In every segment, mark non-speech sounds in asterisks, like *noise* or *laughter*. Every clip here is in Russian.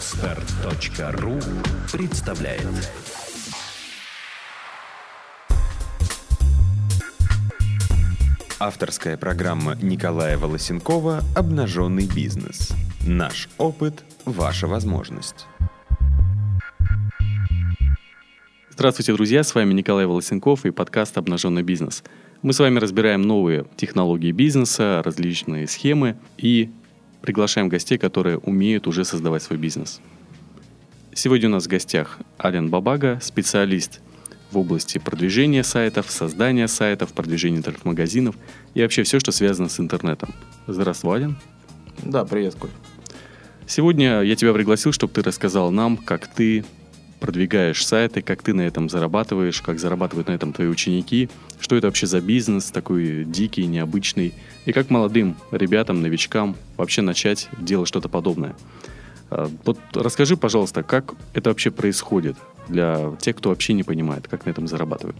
Отстар.ру представляет Авторская программа Николая Волосенкова «Обнаженный бизнес». Наш опыт – ваша возможность. Здравствуйте, друзья! С вами Николай Волосенков и подкаст «Обнаженный бизнес». Мы с вами разбираем новые технологии бизнеса, различные схемы и приглашаем гостей, которые умеют уже создавать свой бизнес. Сегодня у нас в гостях Ален Бабага, специалист в области продвижения сайтов, создания сайтов, продвижения интернет-магазинов и вообще все, что связано с интернетом. Здравствуй, Ален. Да, привет, Коль. Сегодня я тебя пригласил, чтобы ты рассказал нам, как ты продвигаешь сайты, как ты на этом зарабатываешь, как зарабатывают на этом твои ученики, что это вообще за бизнес такой дикий, необычный, и как молодым ребятам, новичкам вообще начать делать что-то подобное. А, вот расскажи, пожалуйста, как это вообще происходит для тех, кто вообще не понимает, как на этом зарабатывают.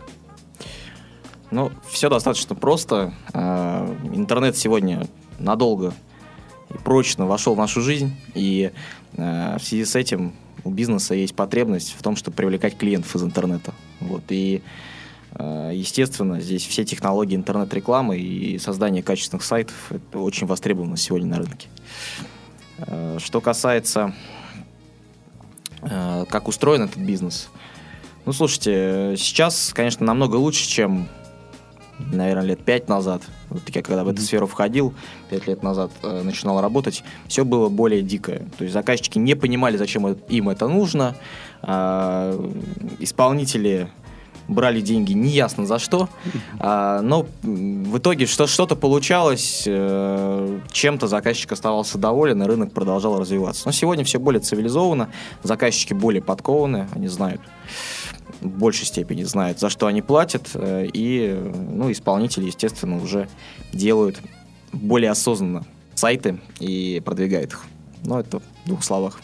Ну, все достаточно просто. А, интернет сегодня надолго и прочно вошел в нашу жизнь, и а, в связи с этим у бизнеса есть потребность в том, чтобы привлекать клиентов из интернета. Вот, и э, Естественно, здесь все технологии интернет-рекламы и создание качественных сайтов это очень востребовано сегодня на рынке. Э, что касается, э, как устроен этот бизнес, ну, слушайте, сейчас, конечно, намного лучше, чем наверное, лет пять назад, вот я когда в эту сферу входил, пять лет назад э, начинал работать, все было более дикое. То есть заказчики не понимали, зачем им это нужно, э, исполнители брали деньги неясно за что, а, но в итоге что, что-то получалось, э, чем-то заказчик оставался доволен, и рынок продолжал развиваться. Но сегодня все более цивилизованно, заказчики более подкованы, они знают, в большей степени знают, за что они платят, э, и ну, исполнители, естественно, уже делают более осознанно сайты и продвигают их. Ну, это в двух словах.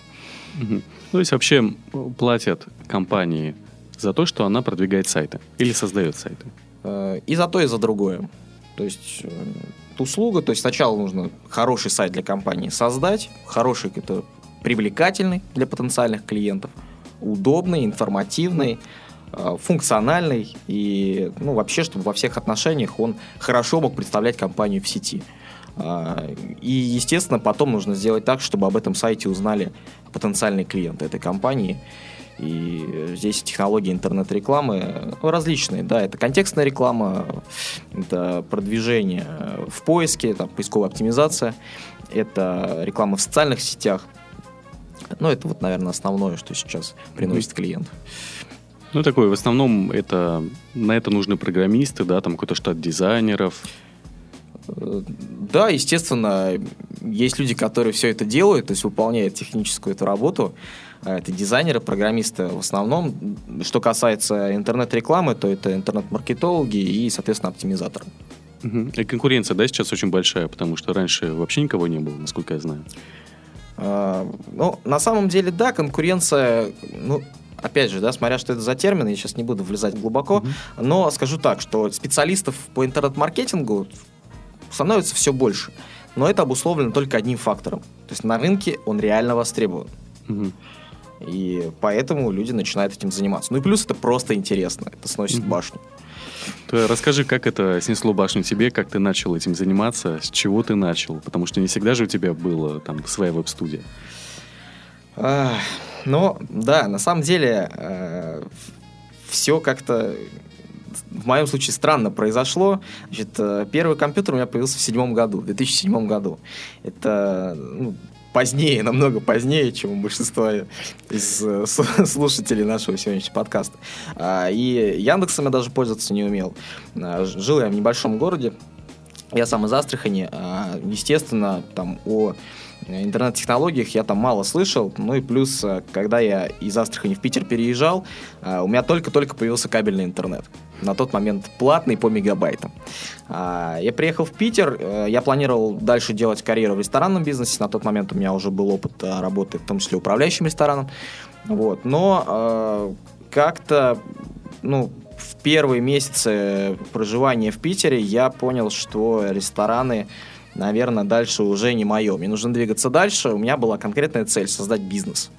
Угу. То есть вообще платят компании за то, что она продвигает сайты или создает сайты? Э, и за то, и за другое. То есть э, услуга, то есть сначала нужно хороший сайт для компании создать, хороший, это привлекательный для потенциальных клиентов, удобный, информативный, функциональный и ну, вообще, чтобы во всех отношениях он хорошо мог представлять компанию в сети. Э, и, естественно, потом нужно сделать так, чтобы об этом сайте узнали потенциальные клиенты этой компании. И здесь технологии интернет-рекламы ну, различные. Да, это контекстная реклама, это продвижение в поиске, там, поисковая оптимизация, это реклама в социальных сетях. Ну, это вот, наверное, основное, что сейчас приносит клиент. Ну, такой, в основном, это на это нужны программисты, да, там какой-то штат дизайнеров. Э, да, естественно, есть люди, которые все это делают, то есть выполняют техническую эту работу. А это дизайнеры, программисты в основном. Что касается интернет-рекламы, то это интернет-маркетологи и, соответственно, оптимизаторы. Угу. И конкуренция, да, сейчас очень большая, потому что раньше вообще никого не было, насколько я знаю. А, ну, на самом деле, да, конкуренция, ну, опять же, да, смотря что это за термины, я сейчас не буду влезать глубоко, mm-hmm. но скажу так, что специалистов по интернет-маркетингу становится все больше. Но это обусловлено только одним фактором. То есть на рынке он реально востребован. Mm-hmm. И поэтому люди начинают этим заниматься. Ну и плюс это просто интересно. Это сносит mm-hmm. башню. То расскажи, как это снесло башню тебе, как ты начал этим заниматься, с чего ты начал? Потому что не всегда же у тебя была там своя веб-студия. Ну, да, на самом деле э, все как-то в моем случае странно произошло. Значит, э, первый компьютер у меня появился в седьмом году, в 2007 году. Это ну, позднее, намного позднее, чем у большинства из э, слушателей нашего сегодняшнего подкаста. А, и Яндексом я даже пользоваться не умел. А, жил я в небольшом городе, я сам из Астрахани. А, естественно, там о интернет-технологиях я там мало слышал. Ну и плюс, э, когда я из Астрахани в Питер переезжал, э, у меня только-только появился кабельный интернет. На тот момент платный по мегабайтам. А, я приехал в Питер, э, я планировал дальше делать карьеру в ресторанном бизнесе. На тот момент у меня уже был опыт работы, в том числе управляющим рестораном. Вот. Но как-то, ну, в первые месяцы проживания в Питере я понял, что рестораны наверное, дальше уже не мое. Мне нужно двигаться дальше. У меня была конкретная цель создать бизнес.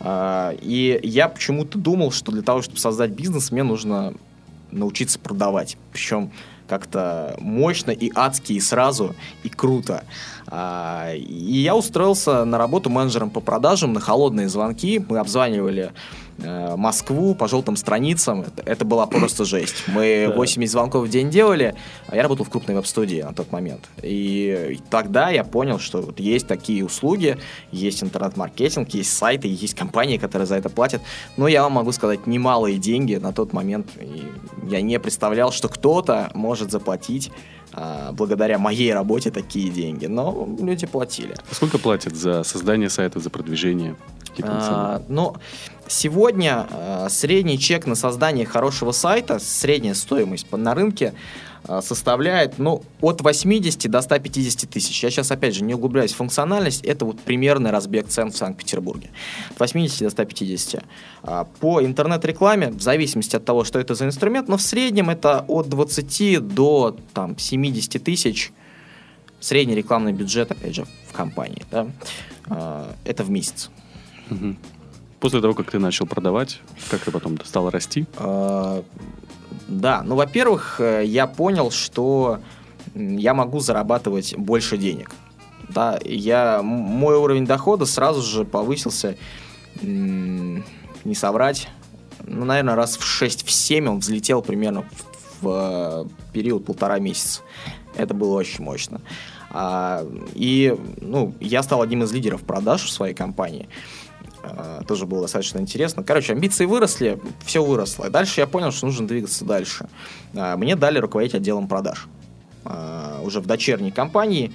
А, и я почему-то думал, что для того, чтобы создать бизнес, мне нужно научиться продавать. Причем как-то мощно и адски, и сразу, и круто. А, и я устроился на работу менеджером по продажам на холодные звонки. Мы обзванивали Э, Москву по желтым страницам. Это, была просто *coughs* жесть. Мы 80 звонков в день делали, а я работал в крупной веб-студии на тот момент. И тогда я понял, что вот есть такие услуги, есть интернет-маркетинг, есть сайты, есть компании, которые за это платят. Но я вам могу сказать, немалые деньги на тот момент. И я не представлял, что кто-то может заплатить благодаря моей работе такие деньги. Но люди платили. Сколько платят за создание сайта, за продвижение? А, ну, сегодня а, средний чек на создание хорошего сайта, средняя стоимость на рынке а, составляет ну, от 80 до 150 тысяч. Я сейчас, опять же, не углубляюсь в функциональность, это вот примерный разбег цен в Санкт-Петербурге. От 80 до 150. А, по интернет-рекламе, в зависимости от того, что это за инструмент, но в среднем это от 20 до там, 70 тысяч средний рекламный бюджет, опять же, в компании. Да? А, это в месяц. После того, как ты начал продавать, как ты потом стал расти? Да, ну, во-первых, э, я понял, что я могу зарабатывать больше денег. Да, я, мой уровень дохода сразу же повысился, не соврать, ну, наверное, раз в 6-7 он взлетел примерно в, в э, период полтора месяца. Это было очень мощно. А, и ну, я стал одним из лидеров продаж в своей компании. А, тоже было достаточно интересно. Короче, амбиции выросли, все выросло. дальше я понял, что нужно двигаться дальше. А, мне дали руководить отделом продаж. А, уже в дочерней компании.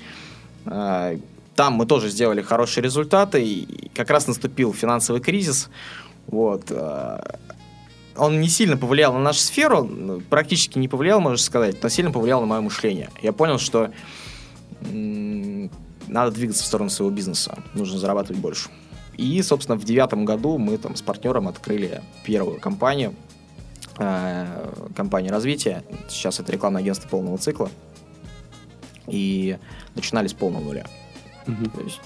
Там мы тоже сделали хорошие результаты. И как раз наступил финансовый кризис. Вот. Он не сильно повлиял на нашу сферу, ну, практически не повлиял, можно сказать, но сильно повлиял на мое мышление. Я понял, что надо двигаться в сторону своего бизнеса. Нужно зарабатывать больше. И, собственно, в девятом году мы там с партнером открыли первую компанию, э, компанию развития. Сейчас это рекламное агентство полного цикла. И начинали с полного нуля. Угу. То есть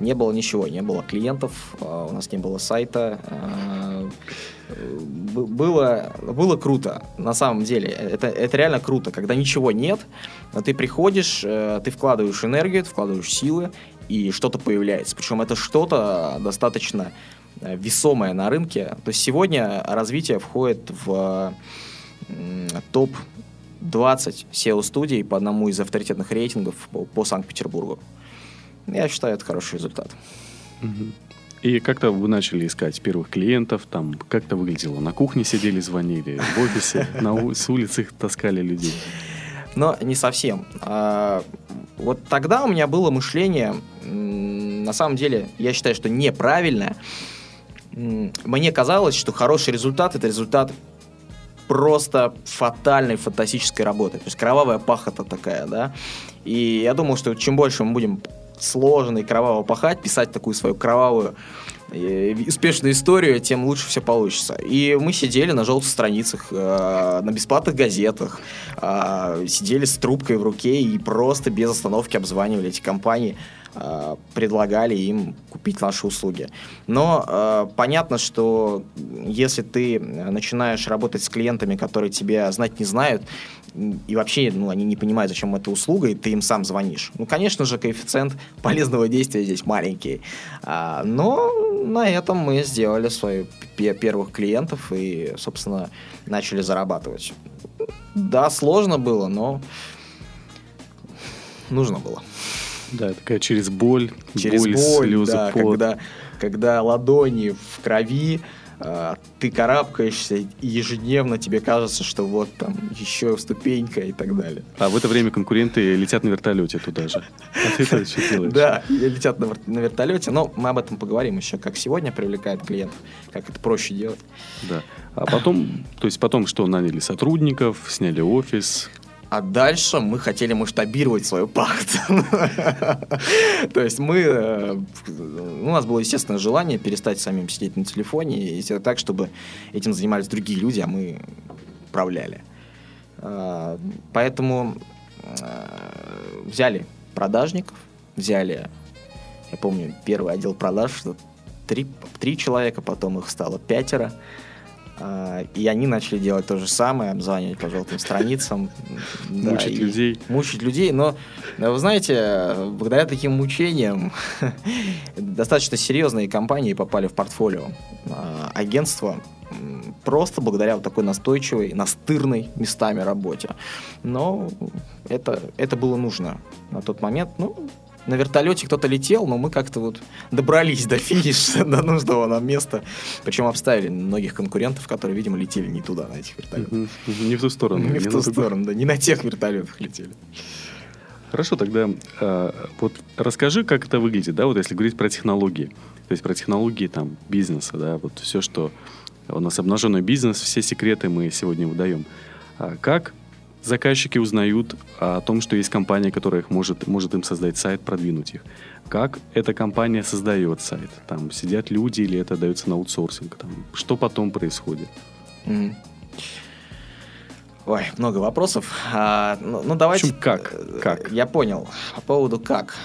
не было ничего, не было клиентов, э, у нас не было сайта. Э, было, было круто, на самом деле. Это, это реально круто, когда ничего нет, ты приходишь, э, ты вкладываешь энергию, ты вкладываешь силы, и что-то появляется. Причем это что-то достаточно э, весомое на рынке. То есть сегодня развитие входит в топ 20 SEO-студий по одному из авторитетных рейтингов по, по Санкт-Петербургу. Я считаю, это хороший результат. И как-то вы начали искать первых клиентов, там как-то выглядело? На кухне сидели, звонили, в офисе, на, с улицы таскали людей? Но не совсем. А, вот тогда у меня было мышление, на самом деле, я считаю, что неправильное. Мне казалось, что хороший результат – это результат просто фатальной, фантастической работы. То есть кровавая пахота такая, да. И я думал, что чем больше мы будем сложно и кроваво пахать, писать такую свою кровавую успешную историю, тем лучше все получится. И мы сидели на желтых страницах, э, на бесплатных газетах, э, сидели с трубкой в руке и просто без остановки обзванивали эти компании, э, предлагали им купить наши услуги. Но э, понятно, что если ты начинаешь работать с клиентами, которые тебя знать не знают, и вообще, ну, они не понимают, зачем эта услуга, и ты им сам звонишь. Ну, конечно же, коэффициент *laughs* полезного действия здесь маленький. А, но на этом мы сделали своих первых клиентов и, собственно, начали зарабатывать. Да, сложно было, но нужно было. Да, такая через боль, через боль, боль слезы, да, пот. Когда, когда ладони в крови, ты карабкаешься, и ежедневно тебе кажется, что вот там еще ступенька и так далее. А в это время конкуренты летят на вертолете туда же. А ты это что делаешь? Да, летят на, на вертолете, но мы об этом поговорим еще, как сегодня привлекает клиентов, как это проще делать. Да. А потом, то есть потом что, наняли сотрудников, сняли офис, а дальше мы хотели масштабировать свою пахту. *laughs* То есть мы... Э, у нас было естественное желание перестать самим сидеть на телефоне и сделать так, чтобы этим занимались другие люди, а мы управляли. А, поэтому э, взяли продажников, взяли, я помню, первый отдел продаж, три, три человека, потом их стало пятеро. И они начали делать то же самое, обзванивать по желтым страницам. Мучить людей. Мучить людей. Но, вы знаете, благодаря таким мучениям *laughs* достаточно серьезные компании попали в портфолио а, агентства просто благодаря вот такой настойчивой, настырной местами работе. Но это, это было нужно на тот момент. Ну, на вертолете кто-то летел, но мы как-то вот добрались до финиша, *laughs* до нужного нам места. Причем обставили многих конкурентов, которые, видимо, летели не туда, на этих вертолетах. Не в ту сторону. Не, в ту сторону, да, не на тех вертолетах летели. Хорошо, тогда э, вот расскажи, как это выглядит, да, вот если говорить про технологии, то есть про технологии там бизнеса, да, вот все, что у нас обнаженный бизнес, все секреты мы сегодня выдаем. А как заказчики узнают о том, что есть компания, которая их может, может им создать сайт, продвинуть их. Как эта компания создает сайт? Там сидят люди или это дается на аутсорсинг? Там, что потом происходит? Mm. Ой, много вопросов. А, ну, ну, давайте... общем, как? как? Я понял. По поводу как.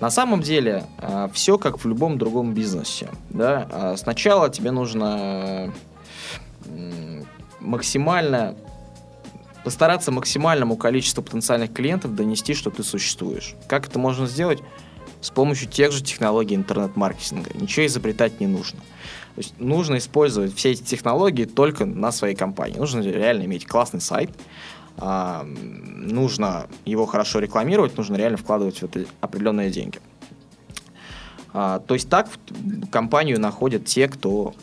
На самом деле, а, все как в любом другом бизнесе. Да? А сначала тебе нужно максимально постараться максимальному количеству потенциальных клиентов донести, что ты существуешь. Как это можно сделать? С помощью тех же технологий интернет-маркетинга. Ничего изобретать не нужно. То есть нужно использовать все эти технологии только на своей компании. Нужно реально иметь классный сайт, а, нужно его хорошо рекламировать, нужно реально вкладывать в это определенные деньги. А, то есть так компанию находят те, кто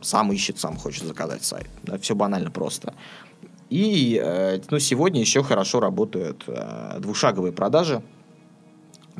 сам ищет, сам хочет заказать сайт. Все банально просто. И э, ну, сегодня еще хорошо работают э, двушаговые продажи.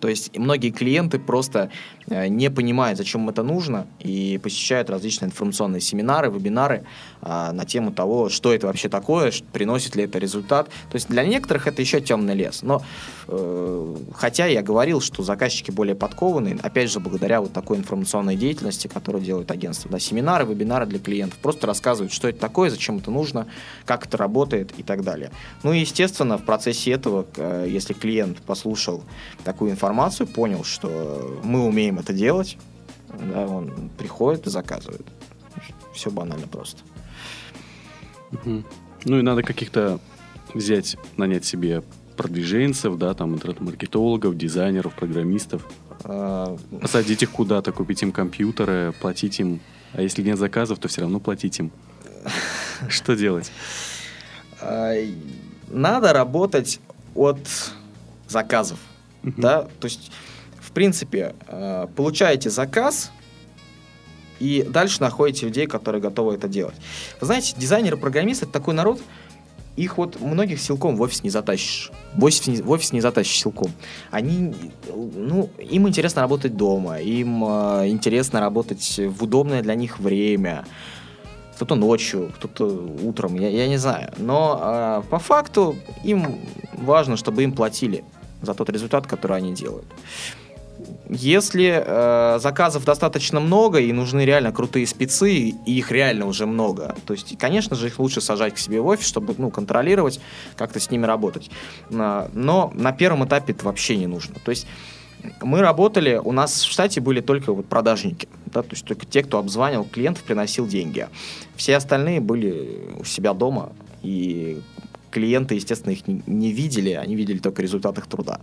То есть многие клиенты просто э, не понимают, зачем это нужно, и посещают различные информационные семинары, вебинары э, на тему того, что это вообще такое, приносит ли это результат. То есть для некоторых это еще темный лес. Но э, хотя я говорил, что заказчики более подкованные, опять же, благодаря вот такой информационной деятельности, которую делают агентства, да, семинары, вебинары для клиентов, просто рассказывают, что это такое, зачем это нужно, как это работает и так далее. Ну и, естественно, в процессе этого, э, если клиент послушал такую информацию, информацию, понял, что мы умеем это делать, да, он приходит и заказывает. Все банально просто. Угу. Ну и надо каких-то взять, нанять себе продвиженцев, да, там интернет-маркетологов, дизайнеров, программистов. А... Посадить их куда-то, купить им компьютеры, платить им. А если нет заказов, то все равно платить им. *laughs* Что делать? А, надо работать от заказов. Uh-huh. Да? То есть, в принципе, э, получаете заказ, и дальше находите людей, которые готовы это делать. Вы знаете, дизайнеры, программисты это такой народ, их вот многих силком в офис не затащишь. В офис не, в офис не затащишь силком. Они, ну, им интересно работать дома, им э, интересно работать в удобное для них время. Кто-то ночью, кто-то утром, я, я не знаю. Но э, по факту им важно, чтобы им платили за тот результат, который они делают. Если э, заказов достаточно много и нужны реально крутые спецы, и их реально уже много, то есть, конечно же, их лучше сажать к себе в офис, чтобы ну, контролировать, как-то с ними работать. Но на первом этапе это вообще не нужно. То есть мы работали, у нас в штате были только вот продажники, да, то есть только те, кто обзванивал клиентов, приносил деньги. Все остальные были у себя дома, и клиенты, естественно, их не, видели, они видели только результат их труда.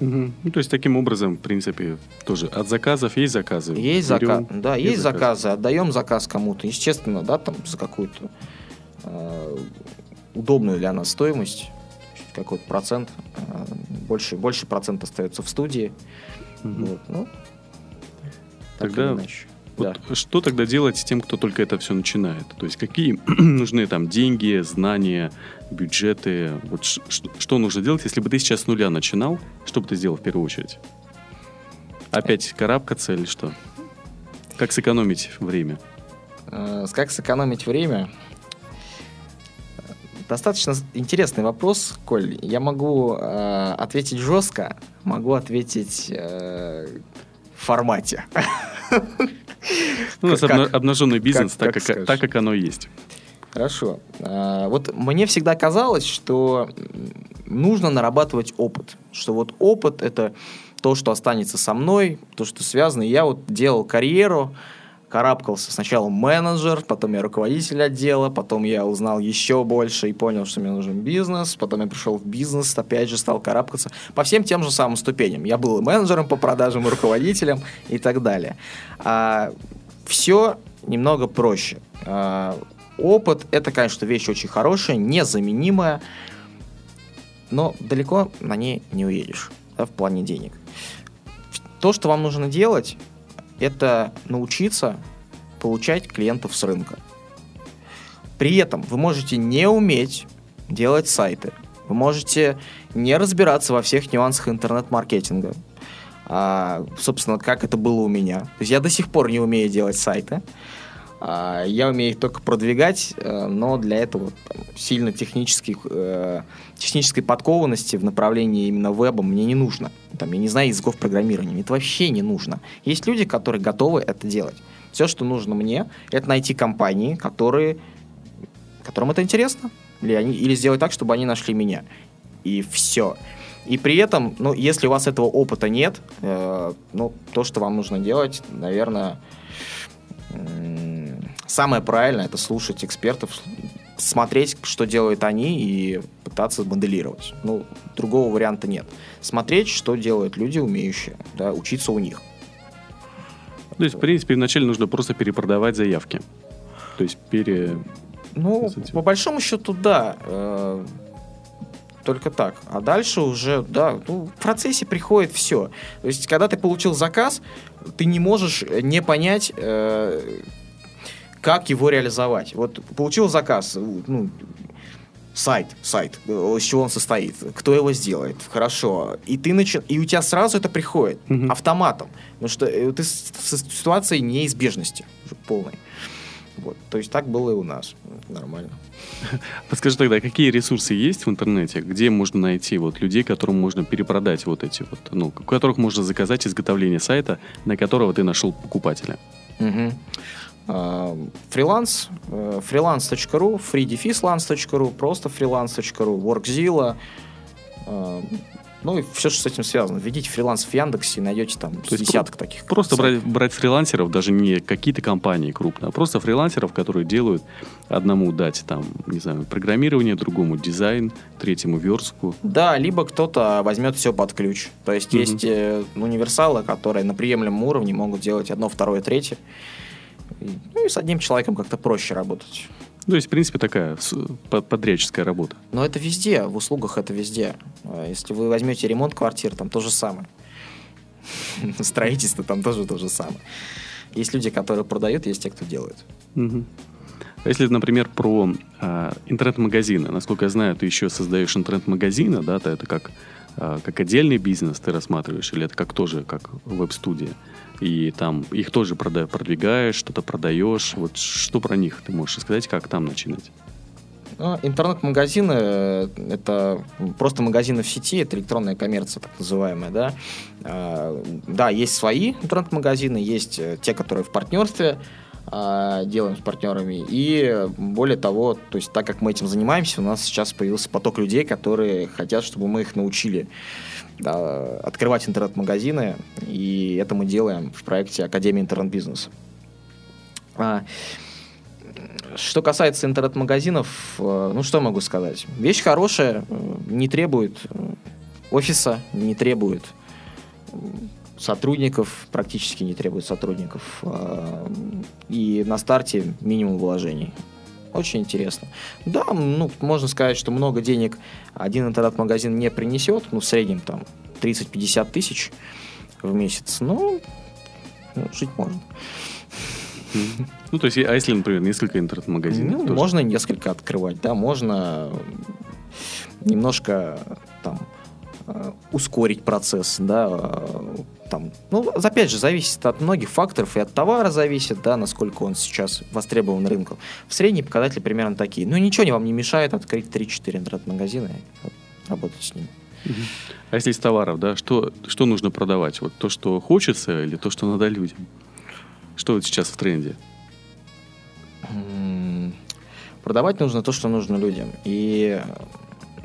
Угу. Ну, то есть таким образом, в принципе, тоже от заказов есть заказы. Есть заказы, да, есть, есть заказы. заказы, отдаем заказ кому-то, естественно, да, там за какую-то э, удобную для нас стоимость, какой-то процент, э, больше, больше процент остается в студии. Угу. Вот, ну, Тогда вот да. Что тогда делать с тем, кто только это все начинает? То есть какие *clears throat* нужны там деньги, знания, бюджеты? Вот что нужно делать, если бы ты сейчас с нуля начинал? Что бы ты сделал в первую очередь? Опять карабкаться или что? Как сэкономить время? Э, как сэкономить время? Достаточно интересный вопрос, Коль. Я могу э, ответить жестко, могу ответить э, в формате. *laughs* У нас обнаженный бизнес, так как оно есть. Хорошо. А, вот мне всегда казалось, что нужно нарабатывать опыт. Что вот опыт это то, что останется со мной, то, что связано. Я вот делал карьеру, карабкался сначала менеджер, потом я руководитель отдела, потом я узнал еще больше и понял, что мне нужен бизнес, потом я пришел в бизнес, опять же стал карабкаться по всем тем же самым ступеням. Я был и менеджером по продажам, и руководителем и так далее. А, все немного проще. А, опыт — это, конечно, вещь очень хорошая, незаменимая, но далеко на ней не уедешь да, в плане денег. То, что вам нужно делать, это научиться получать клиентов с рынка. При этом вы можете не уметь делать сайты, вы можете не разбираться во всех нюансах интернет-маркетинга. А, собственно, как это было у меня. То есть я до сих пор не умею делать сайты. А, я умею их только продвигать, э, но для этого там, сильно технических, э, технической подкованности в направлении именно веба мне не нужно. Там, я не знаю языков программирования, мне это вообще не нужно. Есть люди, которые готовы это делать. Все, что нужно мне, это найти компании, которые, которым это интересно, или, они, или сделать так, чтобы они нашли меня. И все. И при этом, ну, если у вас этого опыта нет, э, ну, то, что вам нужно делать, наверное, самое правильное это слушать экспертов, смотреть, что делают они, и пытаться моделировать. Ну, другого варианта нет. Смотреть, что делают люди, умеющие, да, учиться у них. То есть, в принципе, вначале нужно просто перепродавать заявки. То есть пере... Ну, по большому счету, да. Э, только так. А дальше уже, да, ну, в процессе приходит все. То есть, когда ты получил заказ, ты не можешь не понять, э, как его реализовать. Вот получил заказ, ну, сайт, сайт, из чего он состоит, кто его сделает, хорошо, и ты начи... и у тебя сразу это приходит mm-hmm. автоматом, потому что э, ты с ситуацией неизбежности полной. Вот, то есть так было и у нас, нормально. *laughs* Подскажи тогда, какие ресурсы есть в интернете, где можно найти вот людей, которым можно перепродать вот эти вот, ну, у которых можно заказать изготовление сайта, на которого ты нашел покупателя? Угу. Фриланс, freelance.ru, freedefisLance.ru, просто freelance.ru, Workzilla, ну и все, что с этим связано. Введите фриланс в Яндексе и найдете там То десяток про- таких. Просто брать, брать фрилансеров, даже не какие-то компании крупные, а просто фрилансеров, которые делают одному дать там, не знаю, программирование, другому дизайн, третьему верстку. Да, либо кто-то возьмет все под ключ. То есть mm-hmm. есть э, универсалы, которые на приемлемом уровне могут делать одно, второе, третье. Ну и с одним человеком как-то проще работать. То есть, в принципе, такая подрядческая работа. Но это везде, в услугах это везде. А если вы возьмете ремонт квартир, там то же самое. *laughs* Строительство там тоже то же самое. Есть люди, которые продают, есть те, кто делает. Если, например, про э, интернет-магазины, насколько я знаю, ты еще создаешь интернет-магазины, да, то это как, э, как отдельный бизнес ты рассматриваешь, или это как тоже как веб-студия? и там их тоже продвигаешь, что-то продаешь. Вот что про них ты можешь сказать, как там начинать? Ну, интернет-магазины э, — это просто магазины в сети, это электронная коммерция, так называемая, да. А, да, есть свои интернет-магазины, есть э, те, которые в партнерстве делаем с партнерами. И более того, то есть так как мы этим занимаемся, у нас сейчас появился поток людей, которые хотят, чтобы мы их научили да, открывать интернет-магазины, и это мы делаем в проекте Академии интернет-бизнеса. А, что касается интернет-магазинов, э, ну что могу сказать? Вещь хорошая, э, не требует э, офиса, не требует сотрудников, практически не требует сотрудников. И на старте минимум вложений. Очень интересно. Да, ну, можно сказать, что много денег один интернет-магазин не принесет, ну, в среднем там 30-50 тысяч в месяц, но ну, жить можно. Ну, то есть, а если, например, несколько интернет-магазинов? Ну, можно несколько открывать, да, можно немножко там э, ускорить процесс, да, там, ну, опять же, зависит от многих факторов, и от товара зависит, да, насколько он сейчас востребован рынком. В средние показатели примерно такие. Ну, ничего не вам не мешает открыть 3-4 интернет-магазина и работать с ними. А если из товаров, да, что, что нужно продавать? Вот то, что хочется, или то, что надо людям? Что вот сейчас в тренде? Продавать нужно то, что нужно людям. И,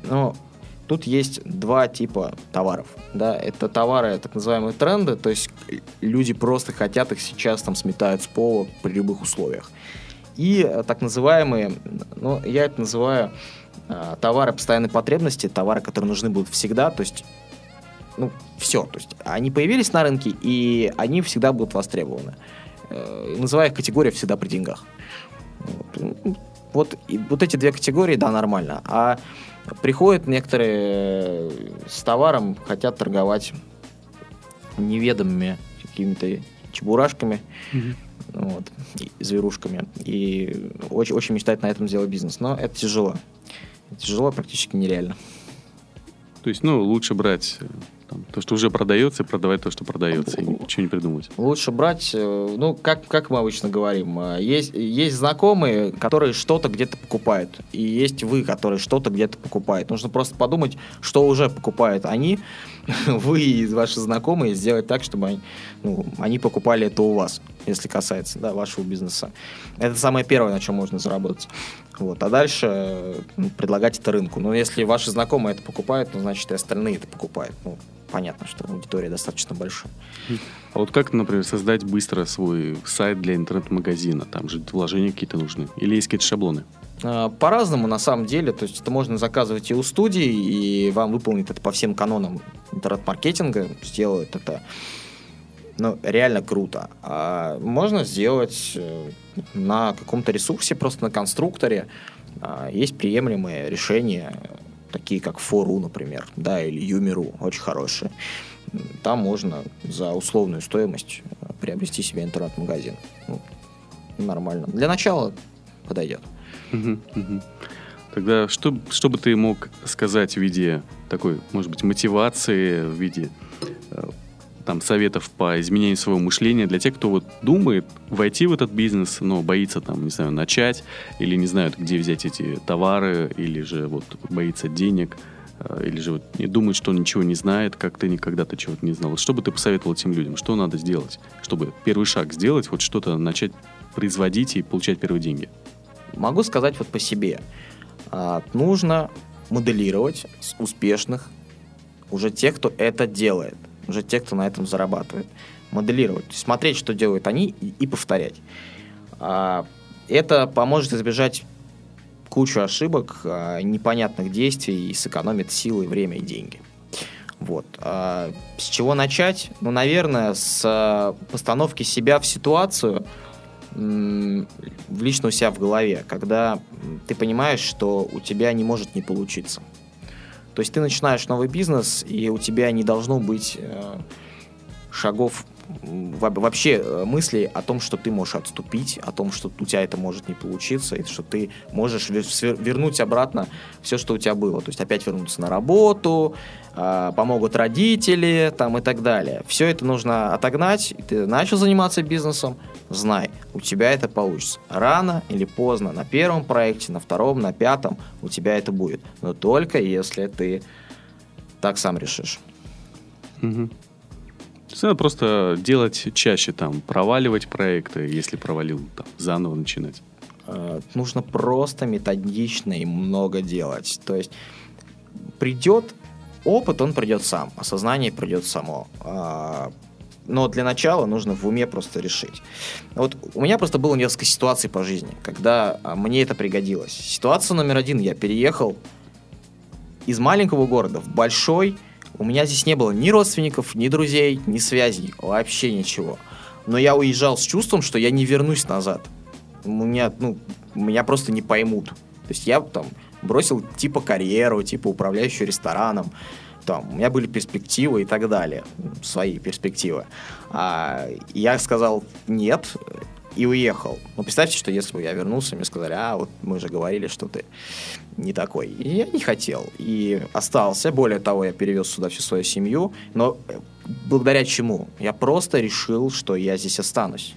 ну, тут есть два типа товаров. Да, это товары, так называемые тренды, то есть люди просто хотят их сейчас там сметают с пола при любых условиях. И э, так называемые, ну, я это называю э, товары постоянной потребности, товары, которые нужны будут всегда, то есть ну, все. То есть они появились на рынке, и они всегда будут востребованы. Э, называя их категория всегда при деньгах. Вот, вот, и вот эти две категории, да, нормально. А приходят некоторые с товаром, хотят торговать неведомыми какими-то чебурашками, mm-hmm. вот, и зверушками. И очень, очень мечтает на этом сделать бизнес. Но это тяжело. Тяжело, практически нереально. То есть, ну, лучше брать э, там, то, что уже продается, продавать то, что продается, и ничего не придумать. Лучше брать, э, ну, как, как мы обычно говорим, э, есть, есть знакомые, которые что-то где-то покупают, и есть вы, которые что-то где-то покупают. Нужно просто подумать, что уже покупают они, *laughs* вы и ваши знакомые, сделать так, чтобы они, ну, они покупали это у вас, если касается да, вашего бизнеса. Это самое первое, на чем можно заработать. Вот. А дальше ну, предлагать это рынку. Но если ваши знакомые это покупают, ну, значит, и остальные это покупают. Ну, понятно, что аудитория достаточно большая. А вот как, например, создать быстро свой сайт для интернет-магазина? Там же вложения какие-то нужны. Или есть какие-то шаблоны? А, по-разному, на самом деле. То есть это можно заказывать и у студии, и вам выполнит это по всем канонам интернет-маркетинга, сделают это ну, реально круто. А можно сделать э, на каком-то ресурсе, просто на конструкторе. А, есть приемлемые решения такие как Фору, например, да, или Юмиру, очень хорошие. Там можно за условную стоимость э, приобрести себе интернет-магазин. Ну, нормально. Для начала подойдет. Тогда что, что бы ты мог сказать в виде такой, может быть, мотивации, в виде э, там, советов по изменению своего мышления для тех, кто вот думает войти в этот бизнес, но боится там, не знаю, начать, или не знают, где взять эти товары, или же вот боится денег, э, или же вот не думает, что ничего не знает, как ты никогда-то чего-то не знал. Что бы ты посоветовал этим людям? Что надо сделать, чтобы первый шаг сделать, вот что-то начать производить и получать первые деньги? Могу сказать вот по себе. А, нужно моделировать с успешных уже тех, кто это делает – уже те, кто на этом зарабатывает. Моделировать, смотреть, что делают они, и, и повторять. А, это поможет избежать кучу ошибок, а, непонятных действий и сэкономит силы, время и деньги. Вот. С чего начать? Ну, наверное, с постановки себя в ситуацию, лично у себя в голове, когда ты понимаешь, что у тебя не может не получиться. То есть ты начинаешь новый бизнес, и у тебя не должно быть э, шагов вообще э, мысли о том, что ты можешь отступить, о том, что у тебя это может не получиться, и что ты можешь вернуть обратно все, что у тебя было. То есть опять вернуться на работу, а, помогут родители там, и так далее. Все это нужно отогнать. Ты начал заниматься бизнесом, знай, у тебя это получится. Рано или поздно, на первом проекте, на втором, на пятом у тебя это будет. Но только если ты так сам решишь. Угу. Надо просто делать чаще, там, проваливать проекты, если провалил, там, заново начинать. Э, нужно просто методично и много делать. То есть придет опыт, он придет сам, осознание придет само. А, но для начала нужно в уме просто решить. Вот у меня просто было несколько ситуаций по жизни, когда а, мне это пригодилось. Ситуация номер один. Я переехал из маленького города в большой. У меня здесь не было ни родственников, ни друзей, ни связей. Вообще ничего. Но я уезжал с чувством, что я не вернусь назад. У меня, ну, меня просто не поймут. То есть я там бросил типа карьеру, типа управляющую рестораном, там, у меня были перспективы и так далее, свои перспективы. А, я сказал нет и уехал. Ну, представьте, что если бы я вернулся, мне сказали, а, вот мы же говорили, что ты не такой. И я не хотел. И остался. Более того, я перевез сюда всю свою семью. Но благодаря чему? Я просто решил, что я здесь останусь.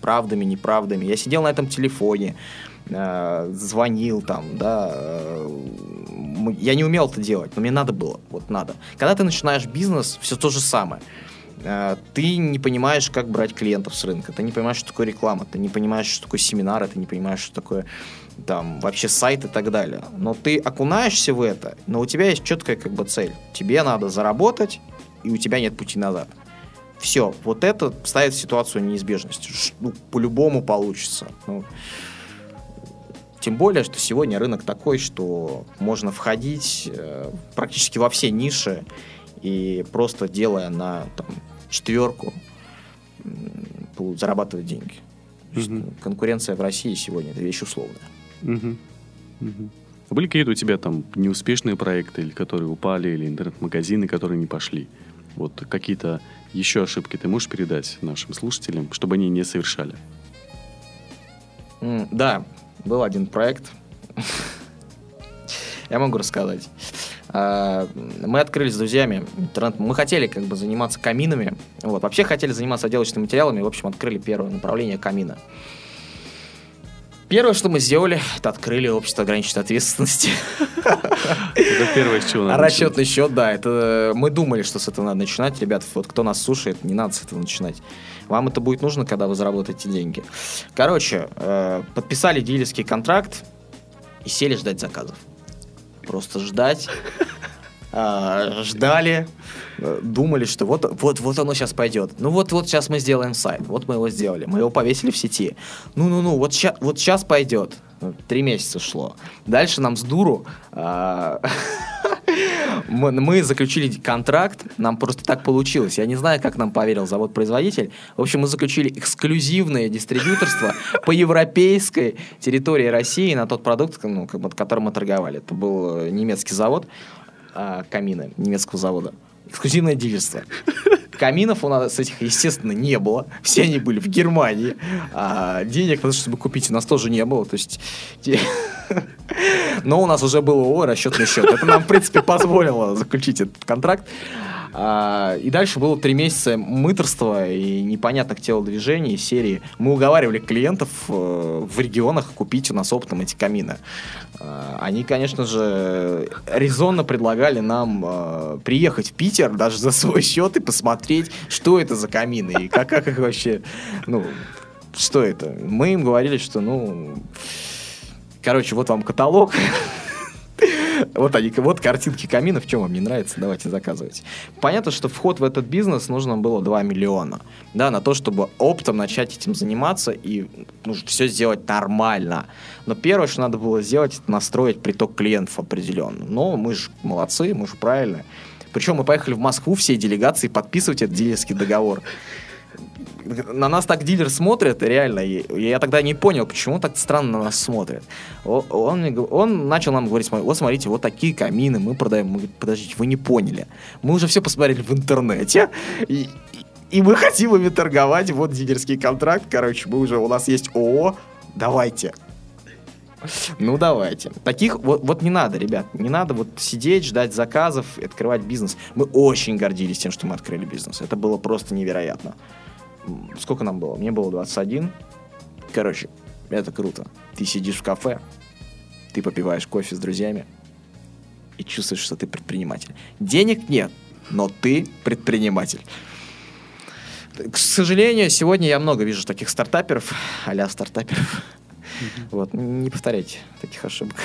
Правдами, неправдами. Я сидел на этом телефоне, э, звонил там, да, э, я не умел это делать, но мне надо было, вот надо. Когда ты начинаешь бизнес, все то же самое. э, ты не понимаешь, как брать клиентов с рынка, ты не понимаешь, что такое реклама, ты не понимаешь, что такое семинары, ты не понимаешь, что такое там вообще сайт и так далее. Но ты окунаешься в это, но у тебя есть четкая как бы цель. Тебе надо заработать, и у тебя нет пути назад. Все, вот это ставит ситуацию неизбежности. Ну, по-любому получится. Ну, тем более, что сегодня рынок такой, что можно входить э, практически во все ниши и просто делая на там, четверку зарабатывать деньги. Угу. Конкуренция в России сегодня это вещь условная. Угу. Угу. Были какие-то у тебя там неуспешные проекты, или которые упали, или интернет-магазины, которые не пошли? Вот какие-то еще ошибки ты можешь передать нашим слушателям, чтобы они не совершали? Mm, да, был один проект. Я могу рассказать. А, мы открыли с друзьями интернет. Мы хотели как бы заниматься каминами. Вот. Вообще хотели заниматься отделочными материалами. В общем, открыли первое направление камина. Первое, что мы сделали, это открыли общество ограниченной ответственности. Это первое, с чего надо Расчетный счет, да. Это мы думали, что с этого надо начинать. Ребят, вот кто нас слушает, не надо с этого начинать. Вам это будет нужно, когда вы заработаете деньги. Короче, э, подписали дилерский контракт и сели ждать заказов. Просто ждать. А, ждали, думали, что вот, вот, вот оно сейчас пойдет. Ну вот, вот сейчас мы сделаем сайт. Вот мы его сделали. Мы его повесили в сети. Ну-ну-ну, вот, ща, вот сейчас пойдет. Три месяца шло. Дальше нам с дуру а, *laughs* мы, мы заключили контракт, нам просто так получилось. Я не знаю, как нам поверил завод-производитель. В общем, мы заключили эксклюзивное дистрибьюторство *laughs* по европейской территории России на тот продукт, ну, как бы, которым мы торговали. Это был э, немецкий завод а, камины немецкого завода. Эксклюзивное дилерство. Каминов у нас этих, естественно, не было. Все они были в Германии. А денег, чтобы купить, у нас тоже не было. То есть... *laughs* Но у нас уже был ООО расчетный счет. Это нам, в принципе, позволило заключить этот контракт. А, и дальше было три месяца мыторства и непонятных телодвижений серии. Мы уговаривали клиентов э, в регионах купить у нас оптом эти камины. А, они, конечно же, резонно предлагали нам э, приехать в Питер даже за свой счет и посмотреть, что это за камины и как, как их вообще, ну, что это. Мы им говорили, что, ну, короче, вот вам каталог, вот они, вот картинки камина, в чем вам не нравится, давайте заказывайте. Понятно, что вход в этот бизнес нужно было 2 миллиона, да, на то, чтобы оптом начать этим заниматься и ну, все сделать нормально. Но первое, что надо было сделать, это настроить приток клиентов определенно. Но мы же молодцы, мы же правильно. Причем мы поехали в Москву всей делегации подписывать этот дилерский договор на нас так дилер смотрит, реально. Я тогда не понял, почему так странно на нас смотрят. Он, он начал нам говорить, вот смотрите, вот такие камины мы продаем. Мы подождите, вы не поняли. Мы уже все посмотрели в интернете. И, и мы хотим ими торговать. Вот дилерский контракт. Короче, мы уже, у нас есть ООО. Давайте. Ну, давайте. Таких вот, вот не надо, ребят. Не надо вот сидеть, ждать заказов открывать бизнес. Мы очень гордились тем, что мы открыли бизнес. Это было просто невероятно сколько нам было? Мне было 21. Короче, это круто. Ты сидишь в кафе, ты попиваешь кофе с друзьями и чувствуешь, что ты предприниматель. Денег нет, но ты предприниматель. К сожалению, сегодня я много вижу таких стартаперов, а стартаперов. Mm-hmm. Вот, не повторяйте таких ошибок.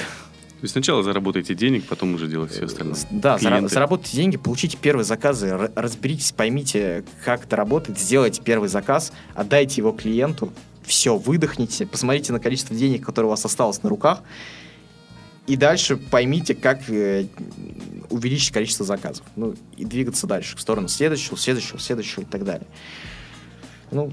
То есть сначала заработайте денег, потом уже делать все остальное. Да, Клиенты. заработайте деньги, получите первые заказы, разберитесь, поймите, как это работает, сделайте первый заказ, отдайте его клиенту, все, выдохните, посмотрите на количество денег, которое у вас осталось на руках, и дальше поймите, как э, увеличить количество заказов. Ну, и двигаться дальше, в сторону следующего, следующего, следующего и так далее. Ну,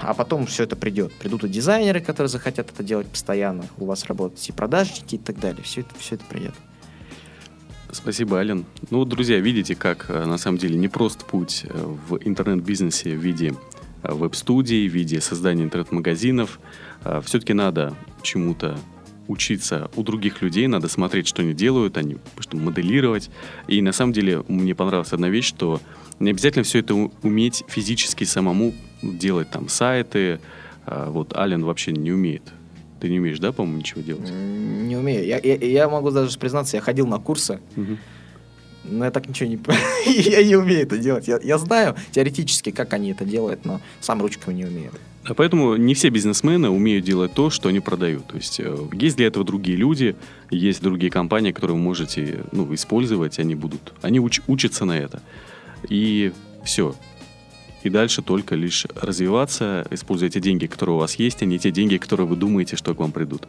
а потом все это придет. Придут и дизайнеры, которые захотят это делать постоянно. У вас работать и продажники и так далее. Все это, все это придет. Спасибо, Ален. Ну, друзья, видите, как э, на самом деле не прост путь э, в интернет-бизнесе в виде э, веб-студий, в виде создания интернет-магазинов. Все-таки надо чему-то учиться у других людей, надо смотреть, что они делают, они что моделировать. И на самом деле мне понравилась одна вещь, что не обязательно все это уметь физически самому делать там сайты. А, вот Ален вообще не умеет. Ты не умеешь, да, по-моему, ничего делать? Не умею. Я, я, я могу даже признаться, я ходил на курсы. Угу. Но я так ничего не... *laughs* я не умею это делать. Я, я знаю теоретически, как они это делают, но сам ручками не умею. А поэтому не все бизнесмены умеют делать то, что они продают. То есть э, есть для этого другие люди, есть другие компании, которые вы можете ну, использовать, они будут, они уч, учатся на это. И все. И дальше только лишь развиваться, используя те деньги, которые у вас есть, а не те деньги, которые вы думаете, что к вам придут.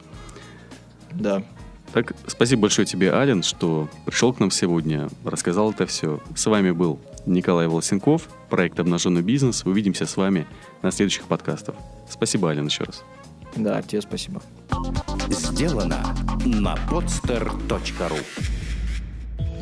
Да. Так, спасибо большое тебе, Ален, что пришел к нам сегодня, рассказал это все. С вами был Николай Волосенков, проект «Обнаженный бизнес». Увидимся с вами на следующих подкастах. Спасибо, Ален, еще раз. Да, тебе спасибо. Сделано на podster.ru